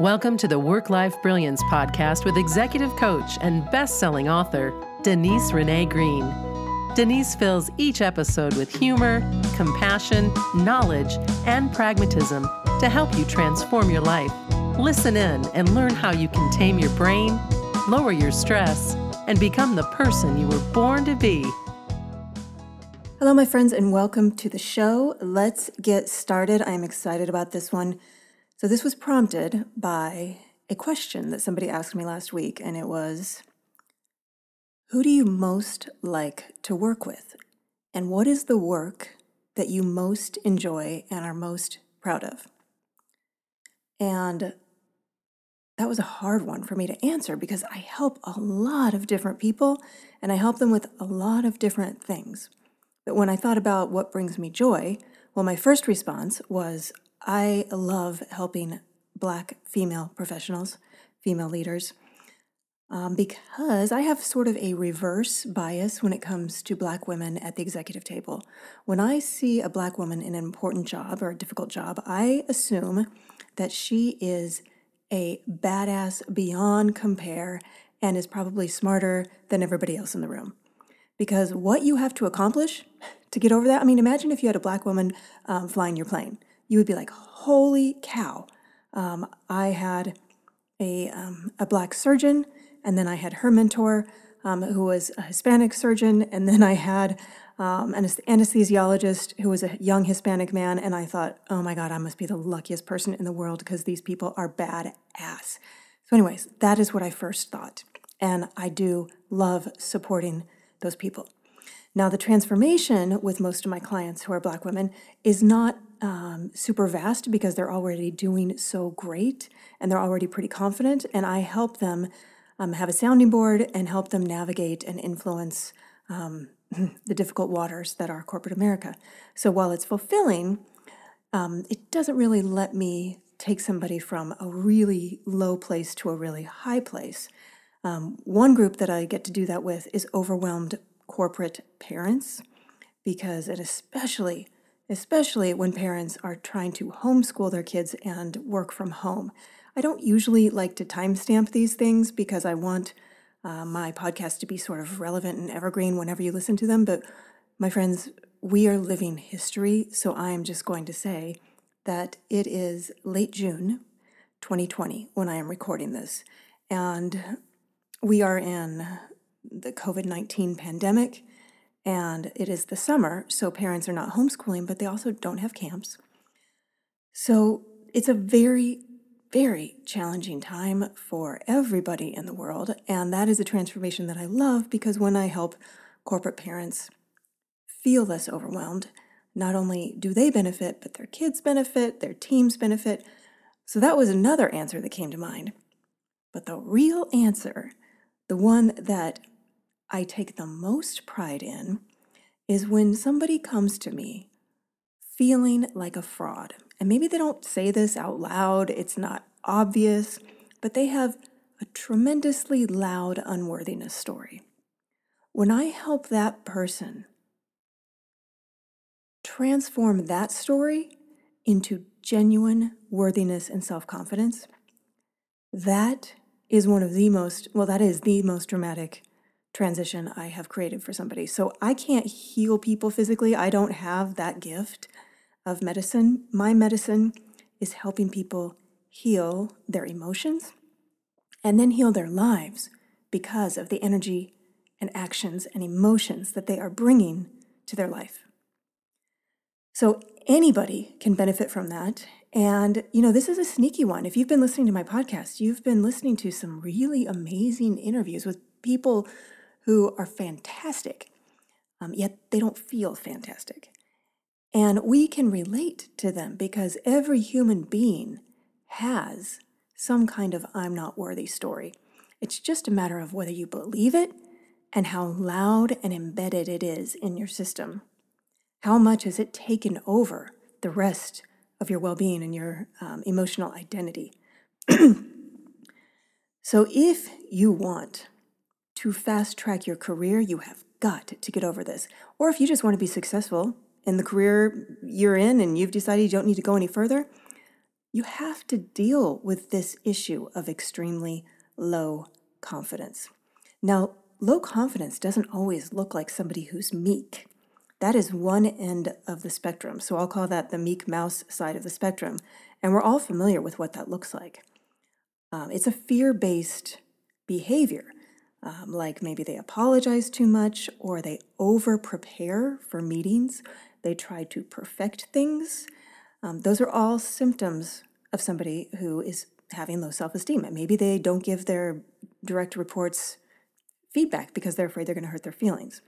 Welcome to the Work Life Brilliance podcast with executive coach and best selling author, Denise Renee Green. Denise fills each episode with humor, compassion, knowledge, and pragmatism to help you transform your life. Listen in and learn how you can tame your brain, lower your stress, and become the person you were born to be. Hello, my friends, and welcome to the show. Let's get started. I am excited about this one. So, this was prompted by a question that somebody asked me last week, and it was Who do you most like to work with? And what is the work that you most enjoy and are most proud of? And that was a hard one for me to answer because I help a lot of different people and I help them with a lot of different things. But when I thought about what brings me joy, well, my first response was I love helping Black female professionals, female leaders, um, because I have sort of a reverse bias when it comes to Black women at the executive table. When I see a Black woman in an important job or a difficult job, I assume that she is a badass beyond compare and is probably smarter than everybody else in the room. Because what you have to accomplish to get over that, I mean, imagine if you had a Black woman um, flying your plane you would be like, holy cow. Um, I had a, um, a black surgeon, and then I had her mentor, um, who was a Hispanic surgeon, and then I had um, an anesthesiologist who was a young Hispanic man, and I thought, oh my God, I must be the luckiest person in the world because these people are bad ass. So, anyways, that is what I first thought, and I do love supporting those people. Now, the transformation with most of my clients who are Black women is not um, super vast because they're already doing so great and they're already pretty confident. And I help them um, have a sounding board and help them navigate and influence um, the difficult waters that are corporate America. So while it's fulfilling, um, it doesn't really let me take somebody from a really low place to a really high place. Um, one group that I get to do that with is overwhelmed corporate parents because it especially especially when parents are trying to homeschool their kids and work from home. I don't usually like to timestamp these things because I want uh, my podcast to be sort of relevant and evergreen whenever you listen to them. But my friends, we are living history, so I am just going to say that it is late June 2020 when I am recording this. And we are in the COVID 19 pandemic and it is the summer, so parents are not homeschooling, but they also don't have camps. So it's a very, very challenging time for everybody in the world. And that is a transformation that I love because when I help corporate parents feel less overwhelmed, not only do they benefit, but their kids benefit, their teams benefit. So that was another answer that came to mind. But the real answer, the one that I take the most pride in is when somebody comes to me feeling like a fraud. And maybe they don't say this out loud, it's not obvious, but they have a tremendously loud unworthiness story. When I help that person transform that story into genuine worthiness and self confidence, that is one of the most, well, that is the most dramatic transition I have created for somebody. So I can't heal people physically. I don't have that gift of medicine. My medicine is helping people heal their emotions and then heal their lives because of the energy and actions and emotions that they are bringing to their life. So anybody can benefit from that. And, you know, this is a sneaky one. If you've been listening to my podcast, you've been listening to some really amazing interviews with people who are fantastic, um, yet they don't feel fantastic. And we can relate to them because every human being has some kind of I'm not worthy story. It's just a matter of whether you believe it and how loud and embedded it is in your system. How much has it taken over the rest of your well being and your um, emotional identity? so, if you want to fast track your career, you have got to get over this. Or if you just want to be successful in the career you're in and you've decided you don't need to go any further, you have to deal with this issue of extremely low confidence. Now, low confidence doesn't always look like somebody who's meek. That is one end of the spectrum. So I'll call that the meek mouse side of the spectrum. And we're all familiar with what that looks like. Um, it's a fear based behavior, um, like maybe they apologize too much or they over prepare for meetings, they try to perfect things. Um, those are all symptoms of somebody who is having low self esteem. Maybe they don't give their direct reports feedback because they're afraid they're going to hurt their feelings.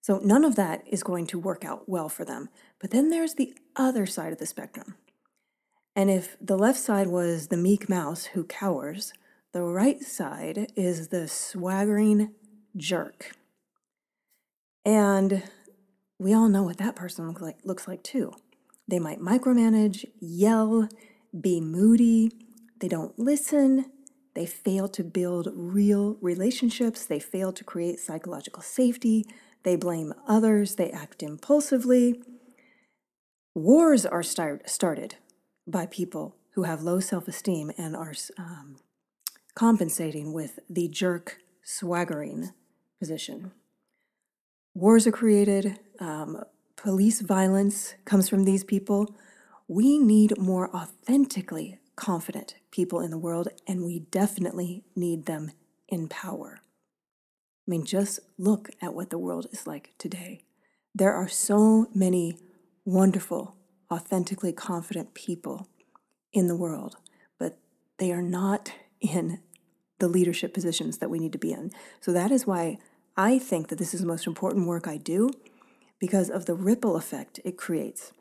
So none of that is going to work out well for them. But then there's the other side of the spectrum. And if the left side was the meek mouse who cowers, the right side is the swaggering jerk. And we all know what that person look like, looks like too. They might micromanage, yell, be moody, they don't listen, they fail to build real relationships, they fail to create psychological safety, they blame others, they act impulsively. Wars are start, started by people who have low self esteem and are um, compensating with the jerk, swaggering position. Wars are created, um, police violence comes from these people. We need more authentically confident people in the world, and we definitely need them in power. I mean, just look at what the world is like today. There are so many wonderful, authentically confident people in the world, but they are not in the leadership positions that we need to be in. So that is why I think that this is the most important work I do because of the ripple effect it creates.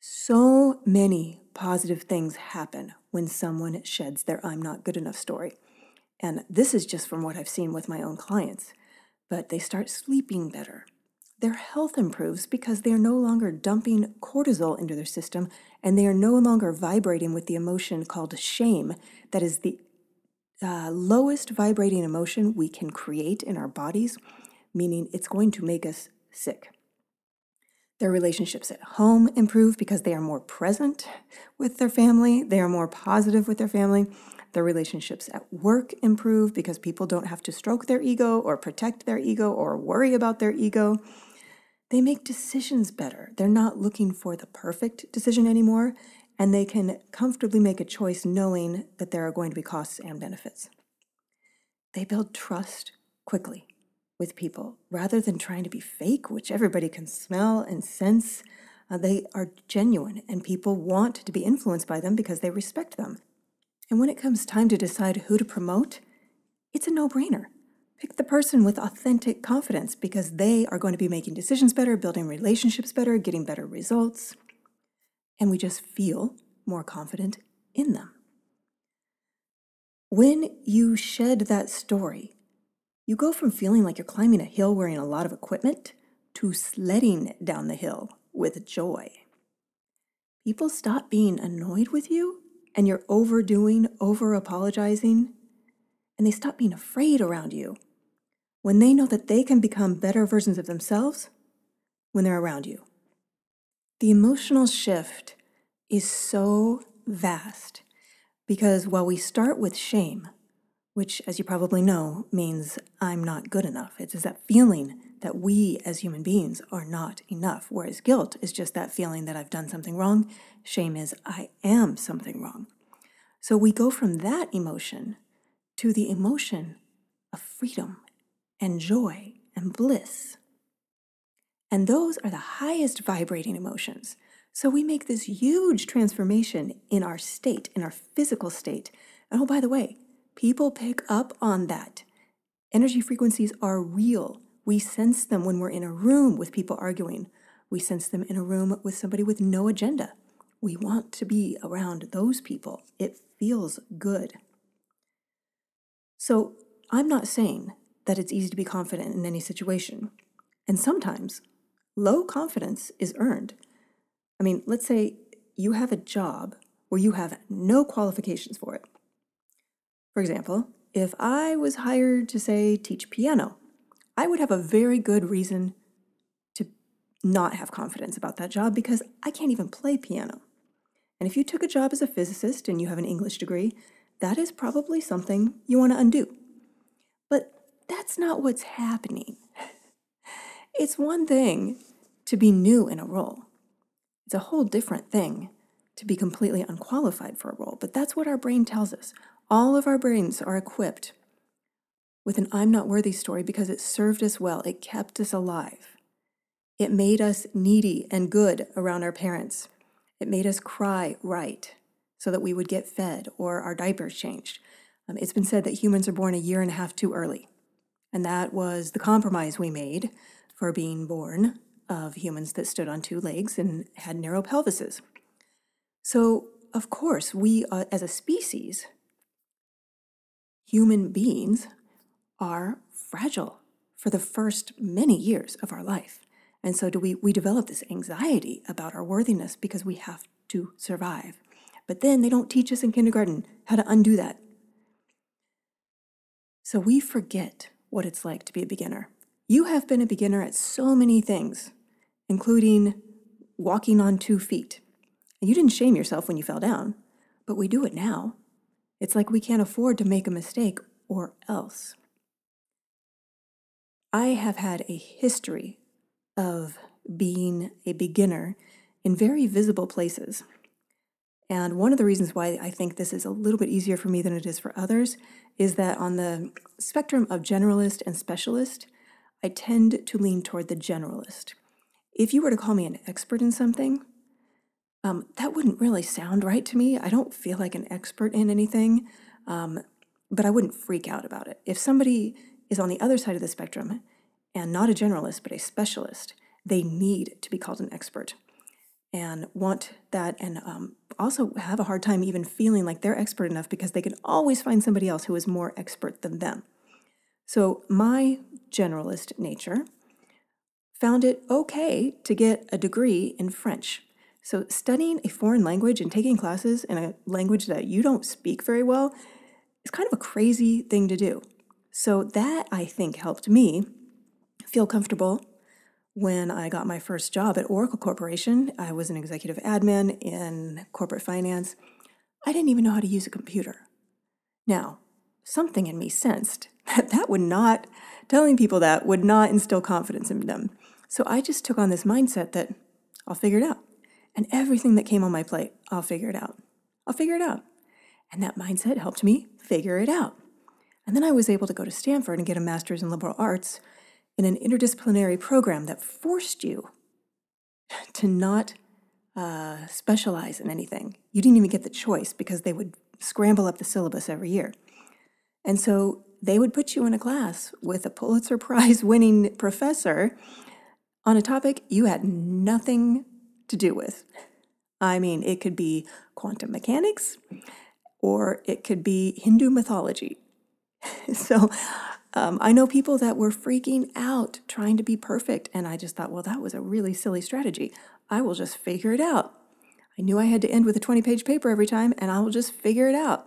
So many positive things happen when someone sheds their I'm not good enough story. And this is just from what I've seen with my own clients. But they start sleeping better. Their health improves because they are no longer dumping cortisol into their system and they are no longer vibrating with the emotion called shame, that is the uh, lowest vibrating emotion we can create in our bodies, meaning it's going to make us sick. Their relationships at home improve because they are more present with their family, they are more positive with their family, their relationships at work improve because people don't have to stroke their ego or protect their ego or worry about their ego. They make decisions better. They're not looking for the perfect decision anymore, and they can comfortably make a choice knowing that there are going to be costs and benefits. They build trust quickly with people rather than trying to be fake, which everybody can smell and sense. Uh, they are genuine, and people want to be influenced by them because they respect them. And when it comes time to decide who to promote, it's a no brainer. Pick the person with authentic confidence because they are going to be making decisions better, building relationships better, getting better results. And we just feel more confident in them. When you shed that story, you go from feeling like you're climbing a hill wearing a lot of equipment to sledding down the hill with joy. People stop being annoyed with you and you're overdoing, over apologizing, and they stop being afraid around you when they know that they can become better versions of themselves when they're around you. The emotional shift is so vast because while we start with shame, which, as you probably know, means I'm not good enough, it's that feeling that we as human beings are not enough. Whereas guilt is just that feeling that I've done something wrong. Shame is I am something wrong. So we go from that emotion to the emotion of freedom and joy and bliss. And those are the highest vibrating emotions. So we make this huge transformation in our state, in our physical state. And oh, by the way, people pick up on that. Energy frequencies are real. We sense them when we're in a room with people arguing. We sense them in a room with somebody with no agenda. We want to be around those people. It feels good. So I'm not saying that it's easy to be confident in any situation. And sometimes low confidence is earned. I mean, let's say you have a job where you have no qualifications for it. For example, if I was hired to, say, teach piano, I would have a very good reason to not have confidence about that job because I can't even play piano. And if you took a job as a physicist and you have an English degree, that is probably something you want to undo. But that's not what's happening. It's one thing to be new in a role, it's a whole different thing to be completely unqualified for a role. But that's what our brain tells us. All of our brains are equipped with an I'm not worthy story because it served us well, it kept us alive. It made us needy and good around our parents. It made us cry right so that we would get fed or our diapers changed. Um, it's been said that humans are born a year and a half too early. And that was the compromise we made for being born of humans that stood on two legs and had narrow pelvises. So, of course, we uh, as a species, human beings, are fragile for the first many years of our life. And so do we we develop this anxiety about our worthiness because we have to survive. But then they don't teach us in kindergarten how to undo that. So we forget what it's like to be a beginner. You have been a beginner at so many things, including walking on two feet. And you didn't shame yourself when you fell down, but we do it now. It's like we can't afford to make a mistake or else. I have had a history of being a beginner in very visible places. And one of the reasons why I think this is a little bit easier for me than it is for others is that on the spectrum of generalist and specialist, I tend to lean toward the generalist. If you were to call me an expert in something, um, that wouldn't really sound right to me. I don't feel like an expert in anything, um, but I wouldn't freak out about it. If somebody is on the other side of the spectrum and not a generalist, but a specialist, they need to be called an expert and want that and um, also have a hard time even feeling like they're expert enough because they can always find somebody else who is more expert than them. So, my generalist nature found it okay to get a degree in French. So, studying a foreign language and taking classes in a language that you don't speak very well is kind of a crazy thing to do. So, that I think helped me feel comfortable when I got my first job at Oracle Corporation. I was an executive admin in corporate finance. I didn't even know how to use a computer. Now, something in me sensed that that would not, telling people that would not instill confidence in them. So I just took on this mindset that I'll figure it out. And everything that came on my plate, I'll figure it out. I'll figure it out. And that mindset helped me figure it out. And then I was able to go to Stanford and get a master's in liberal arts in an interdisciplinary program that forced you to not uh, specialize in anything. You didn't even get the choice because they would scramble up the syllabus every year. And so they would put you in a class with a Pulitzer Prize winning professor on a topic you had nothing to do with. I mean, it could be quantum mechanics or it could be Hindu mythology. so um, I know people that were freaking out trying to be perfect. And I just thought, well, that was a really silly strategy. I will just figure it out. I knew I had to end with a 20 page paper every time, and I will just figure it out.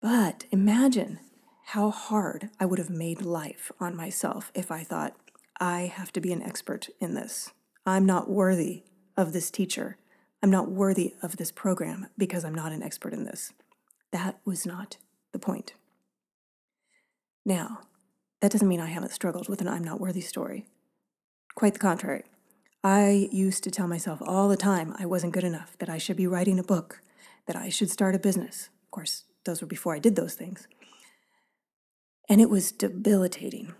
But imagine how hard I would have made life on myself if I thought, I have to be an expert in this. I'm not worthy of this teacher. I'm not worthy of this program because I'm not an expert in this. That was not the point. Now, that doesn't mean I haven't struggled with an I'm not worthy story. Quite the contrary. I used to tell myself all the time I wasn't good enough, that I should be writing a book, that I should start a business. Of course, those were before I did those things. And it was debilitating.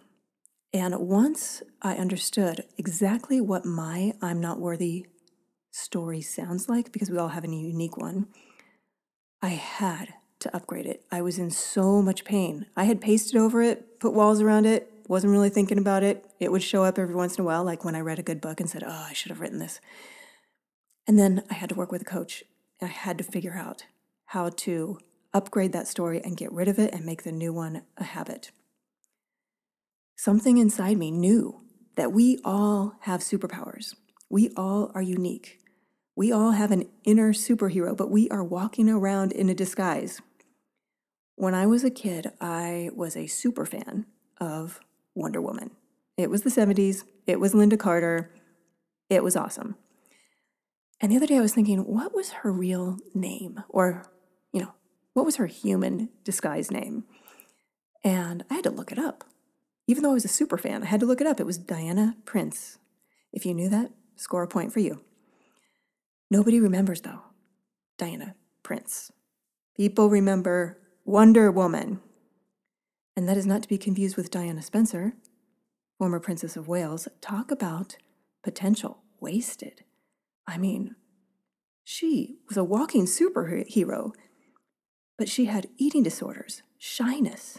And once I understood exactly what my I'm not worthy story sounds like, because we all have a unique one, I had to upgrade it. I was in so much pain. I had pasted over it, put walls around it, wasn't really thinking about it. It would show up every once in a while, like when I read a good book and said, Oh, I should have written this. And then I had to work with a coach and I had to figure out how to upgrade that story and get rid of it and make the new one a habit. Something inside me knew that we all have superpowers. We all are unique. We all have an inner superhero, but we are walking around in a disguise. When I was a kid, I was a super fan of Wonder Woman. It was the 70s, it was Lynda Carter, it was awesome. And the other day I was thinking, what was her real name? Or, you know, what was her human disguise name? And I had to look it up. Even though I was a super fan, I had to look it up. It was Diana Prince. If you knew that, score a point for you. Nobody remembers, though, Diana Prince. People remember Wonder Woman. And that is not to be confused with Diana Spencer, former Princess of Wales. Talk about potential wasted. I mean, she was a walking superhero, but she had eating disorders, shyness.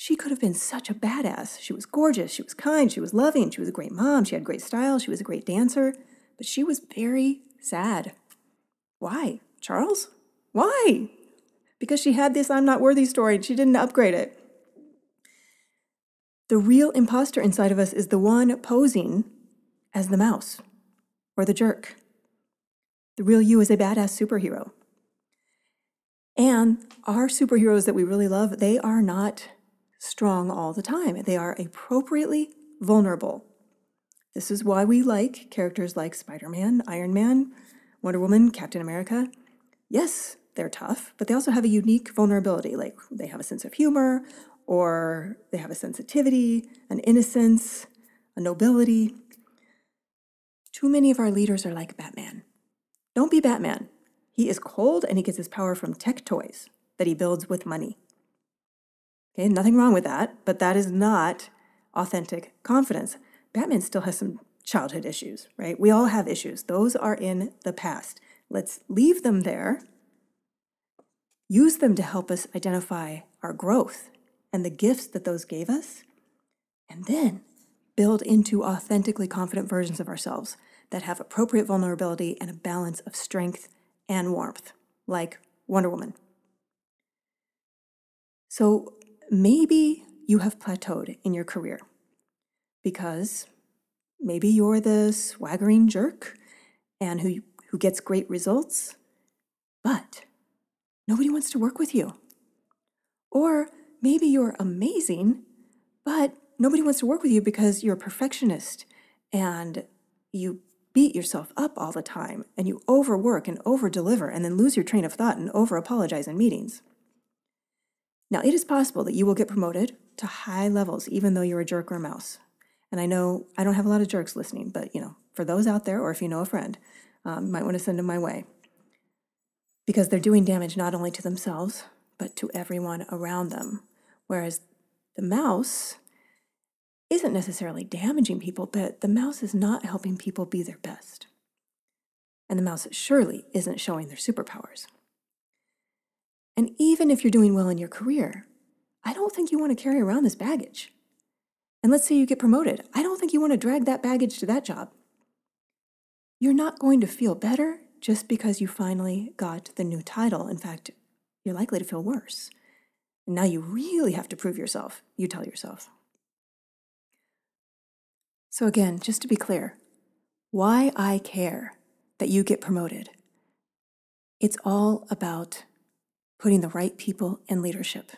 She could have been such a badass. She was gorgeous, she was kind, she was loving, she was a great mom, she had great style, she was a great dancer, but she was very sad. Why, Charles? Why? Because she had this I'm not worthy story and she didn't upgrade it. The real imposter inside of us is the one posing as the mouse or the jerk. The real you is a badass superhero. And our superheroes that we really love, they are not strong all the time. They are appropriately vulnerable. This is why we like characters like Spider Man, Iron Man, Wonder Woman, Captain America. Yes, they're tough, but they also have a unique vulnerability. Like they have a sense of humor, or they have a sensitivity, an innocence, a nobility. Too many of our leaders are like Batman. Don't be Batman. He is cold and he gets his power from tech toys that he builds with money. Okay, nothing wrong with that, but that is not authentic confidence. Batman still has some childhood issues, right? We all have issues. Those are in the past. Let's leave them there, use them to help us identify our growth and the gifts that those gave us, and then build into authentically confident versions of ourselves that have appropriate vulnerability and a balance of strength and warmth, like Wonder Woman. So maybe you have plateaued in your career because maybe you're the swaggering jerk and who, who gets great results, but nobody wants to work with you. Or maybe you're amazing, but nobody wants to work with you because you're a perfectionist and you beat yourself up all the time and you overwork and overdeliver and then lose your train of thought and over apologize in meetings. Now, it is possible that you will get promoted to high levels even though you're a jerk or a mouse. And I know I don't have a lot of jerks listening, but you know, for those out there, or if you know a friend, um, you might want to send them my way because they're doing damage not only to themselves but to everyone around them. Whereas the mouse isn't necessarily damaging people, but the mouse is not helping people be their best. And the mouse surely isn't showing their superpowers. And even if you're doing well in your career, I don't think you want to carry around this baggage. And let's say you get promoted. I don't think you want to drag that baggage to that job. You're not going to feel better just because you finally got the new title. In fact, you're likely to feel worse. And now you really have to prove yourself, you tell yourself. So, again, just to be clear, why I care that you get promoted, it's all about putting the right people in leadership.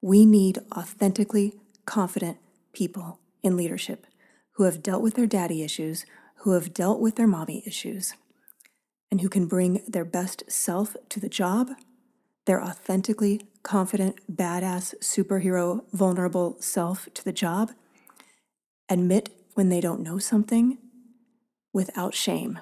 We need authentically confident people in leadership who have dealt with their daddy issues, who have dealt with their mommy issues, and who can bring their best self to the job, their authentically confident, badass, superhero, vulnerable self to the job, admit when they don't know something without shame.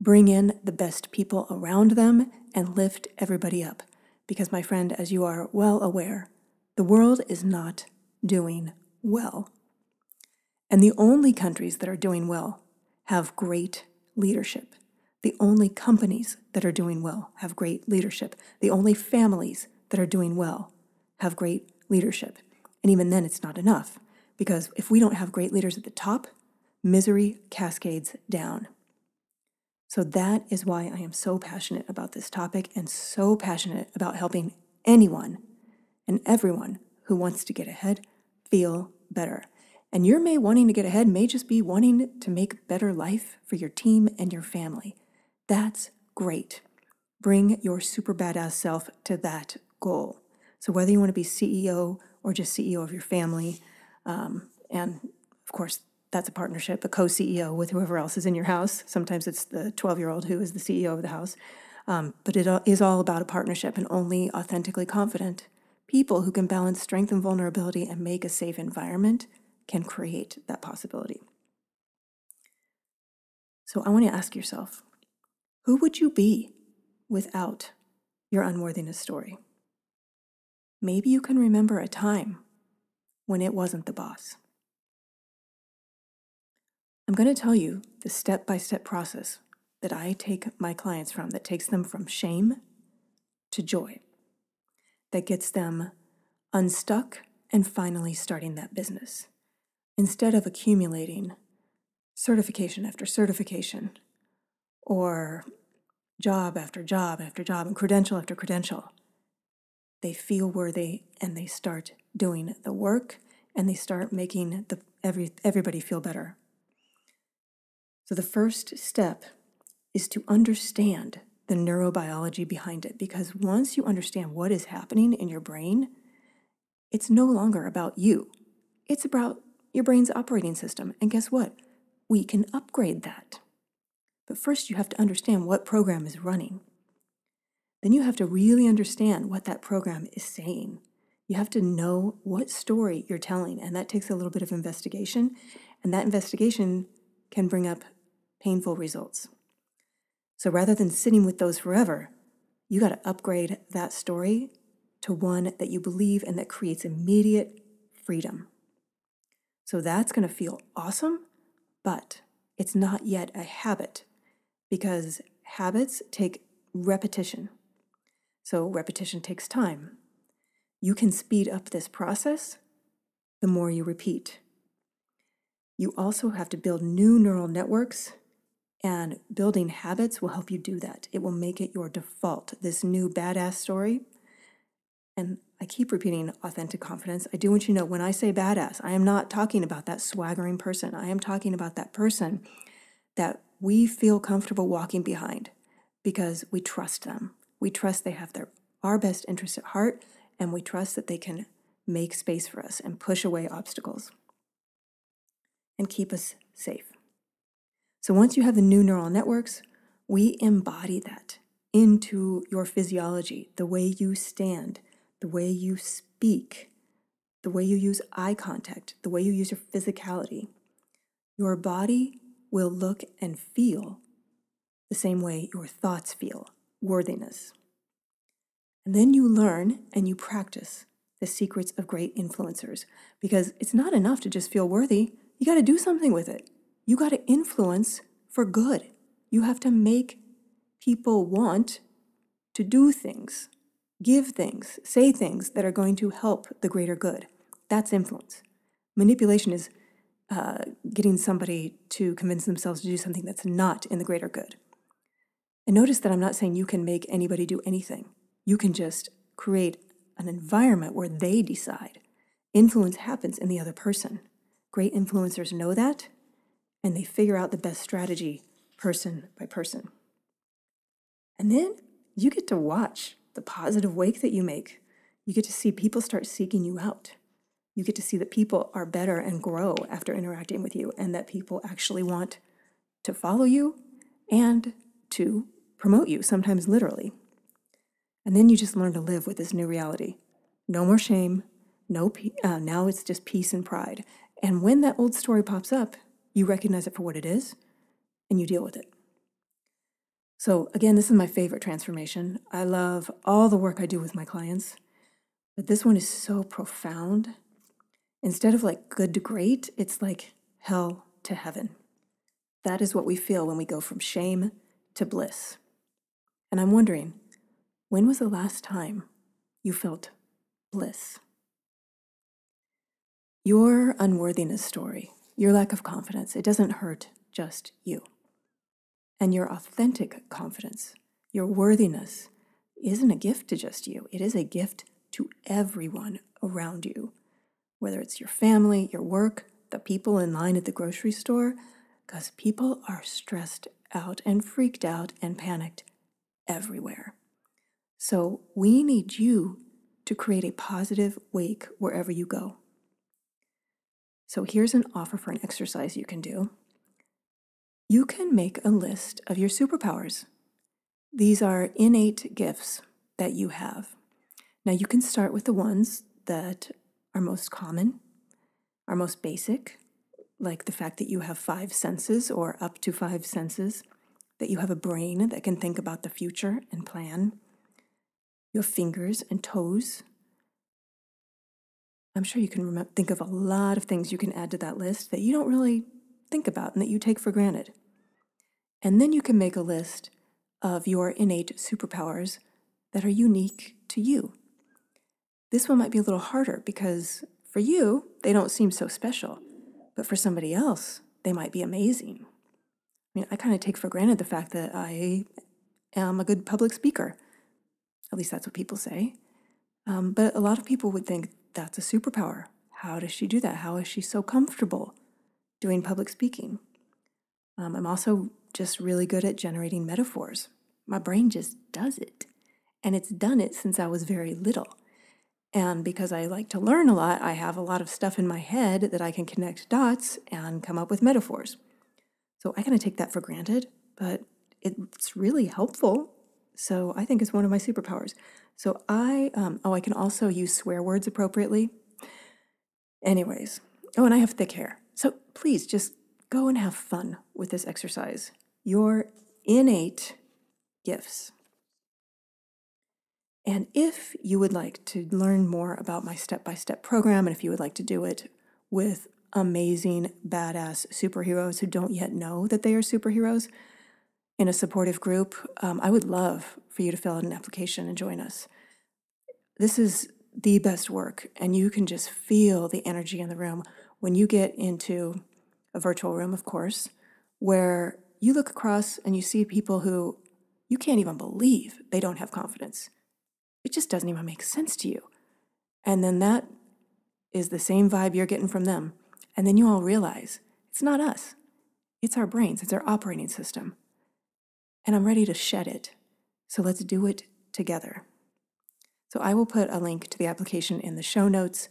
Bring in the best people around them and lift everybody up. Because, my friend, as you are well aware, the world is not doing well. And the only countries that are doing well have great leadership. The only companies that are doing well have great leadership. The only families that are doing well have great leadership. And even then, it's not enough because if we don't have great leaders at the top, misery cascades down. So that is why I am so passionate about this topic and so passionate about helping anyone and everyone who wants to get ahead feel better. And your may wanting to get ahead may just be wanting to make better life for your team and your family. That's great. Bring your super badass self to that goal. So whether you want to be CEO or just CEO of your family, um, and of course, that's a partnership, a co CEO with whoever else is in your house. Sometimes it's the 12 year old who is the CEO of the house. Um, but it is all about a partnership and only authentically confident people who can balance strength and vulnerability and make a safe environment can create that possibility. So I want to ask yourself who would you be without your unworthiness story? Maybe you can remember a time when it wasn't the boss. I'm going to tell you the step by step process that I take my clients from that takes them from shame to joy, that gets them unstuck and finally starting that business instead of accumulating certification after certification or job after job after job and credential after credential. They feel worthy and they start doing the work and they start making the every everybody feel better so, the first step is to understand the neurobiology behind it because once you understand what is happening in your brain, it's no longer about you. It's about your brain's operating system. And guess what? We can upgrade that. But first, you have to understand what program is running. Then you have to really understand what that program is saying. You have to know what story you're telling, and that takes a little bit of investigation. And that investigation can bring up painful results. So rather than sitting with those forever, you got to upgrade that story to one that you believe and that creates immediate freedom. So that's going to feel awesome, but it's not yet a habit because habits take repetition. So repetition takes time. You can speed up this process the more you repeat. You also have to build new neural networks and building habits will help you do that. It will make it your default, this new badass story. And I keep repeating authentic confidence. I do want you to know when I say badass, I am not talking about that swaggering person. I am talking about that person that we feel comfortable walking behind because we trust them. We trust they have their our best interest at heart and we trust that they can make space for us and push away obstacles and keep us safe. So once you have the new neural networks, we embody that into your physiology, the way you stand, the way you speak, the way you use eye contact, the way you use your physicality. Your body will look and feel the same way your thoughts feel worthiness. And then you learn and you practice the secrets of great influencers because it's not enough to just feel worthy. You got to do something with it. You got to influence for good. You have to make people want to do things, give things, say things that are going to help the greater good. That's influence. Manipulation is uh, getting somebody to convince themselves to do something that's not in the greater good. And notice that I'm not saying you can make anybody do anything. You can just create an environment where they decide. Influence happens in the other person. Great influencers know that, and they figure out the best strategy person by person. And then you get to watch the positive wake that you make. You get to see people start seeking you out. You get to see that people are better and grow after interacting with you, and that people actually want to follow you and to promote you, sometimes literally. And then you just learn to live with this new reality. No more shame. No, uh, now it's just peace and pride. And when that old story pops up, you recognize it for what it is, and you deal with it. So, again, this is my favorite transformation. I love all the work I do with my clients, but this one is so profound. Instead of like good to great, it's like hell to heaven. That is what we feel when we go from shame to bliss. And I'm wondering, when was the last time you felt bliss? Your unworthiness story your lack of confidence, it doesn't hurt just you. And your authentic confidence, your worthiness, isn't a gift to just you, it is a gift to everyone around you, whether it's your family, your work, the people in line at the grocery store, because people are stressed out and freaked out and panicked everywhere. So we need you to create a positive wake wherever you go. So here's an offer for an exercise you can do. You can make a list of your superpowers. These are innate gifts that you have. Now, you can start with the ones that are most common, are most basic, like the fact that you have five senses or up to five senses, that you have a brain that can think about the future and plan, your fingers and toes. I'm sure you can think of a lot of things you can add to that list that you don't really think about and that you take for granted. And then you can make a list of your innate superpowers that are unique to you. This one might be a little harder because for you, they don't seem so special, but for somebody else, they might be amazing. I mean, I kind of take for granted the fact that I am a good public speaker. At least that's what people say. Um, but a lot of people would think that's a superpower. How does she do that? How is she so comfortable doing public speaking? Um, I'm also just really good at generating metaphors. My brain just does it. And it's done it since I was very little. And because I like to learn a lot, I have a lot of stuff in my head that I can connect dots and come up with metaphors. So I kind of take that for granted, but it's really helpful. So I think it's one of my superpowers. So I, um, oh, I can also use swear words appropriately. Anyways, oh, and I have thick hair. So please just go and have fun with this exercise. Your innate gifts. And if you would like to learn more about my step by step program, and if you would like to do it with amazing, badass superheroes who don't yet know that they are superheroes in a supportive group, um, I would love for you to fill out an application and join us. This is the best work, and you can just feel the energy in the room when you get into a virtual room, of course, where you look across and you see people who you can't even believe they don't have confidence it just doesn't even make sense to you. And then that is the same vibe you're getting from them. And then you all realize it's not us, it's our brains, it's our operating system. And I'm ready to shed it. So let's do it together. So I will put a link to the application in the show notes.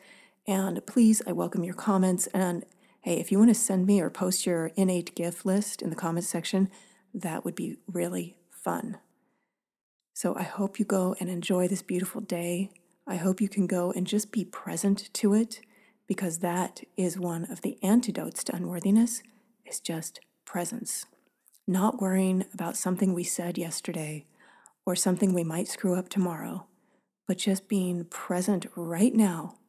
And please, I welcome your comments. And hey, if you want to send me or post your innate gift list in the comments section, that would be really fun. So I hope you go and enjoy this beautiful day. I hope you can go and just be present to it because that is one of the antidotes to unworthiness is just presence. Not worrying about something we said yesterday or something we might screw up tomorrow, but just being present right now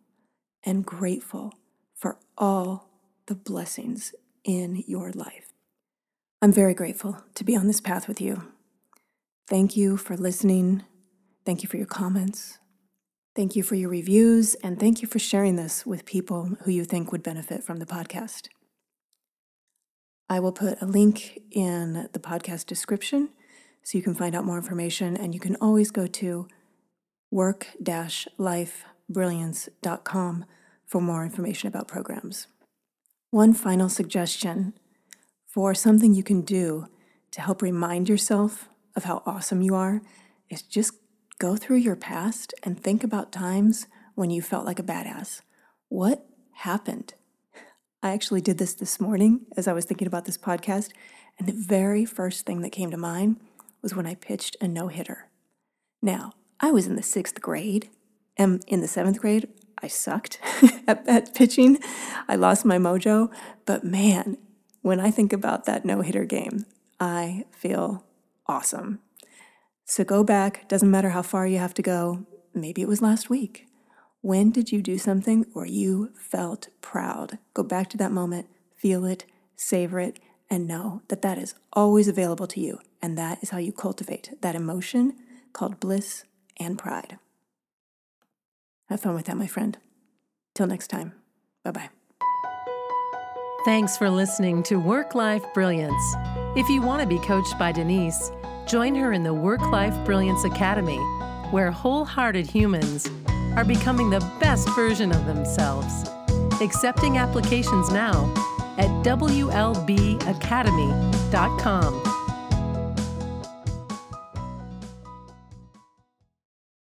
and grateful for all the blessings in your life. I'm very grateful to be on this path with you. Thank you for listening. Thank you for your comments. Thank you for your reviews. And thank you for sharing this with people who you think would benefit from the podcast. I will put a link in the podcast description so you can find out more information. And you can always go to work lifebrilliance.com for more information about programs. One final suggestion for something you can do to help remind yourself of how awesome you are is just go through your past and think about times when you felt like a badass. What happened? I actually did this this morning as I was thinking about this podcast, and the very first thing that came to mind was when I pitched a no hitter. Now, I was in the sixth grade, and in the seventh grade, I sucked at, at pitching. I lost my mojo, but man, when I think about that no hitter game, I feel awesome. So go back, doesn't matter how far you have to go. Maybe it was last week. When did you do something or you felt proud? Go back to that moment, feel it, savor it, and know that that is always available to you. And that is how you cultivate that emotion called bliss and pride. Have fun with that, my friend. Till next time, bye bye. Thanks for listening to Work Life Brilliance. If you want to be coached by Denise, Join her in the Work Life Brilliance Academy, where wholehearted humans are becoming the best version of themselves. Accepting applications now at WLBacademy.com.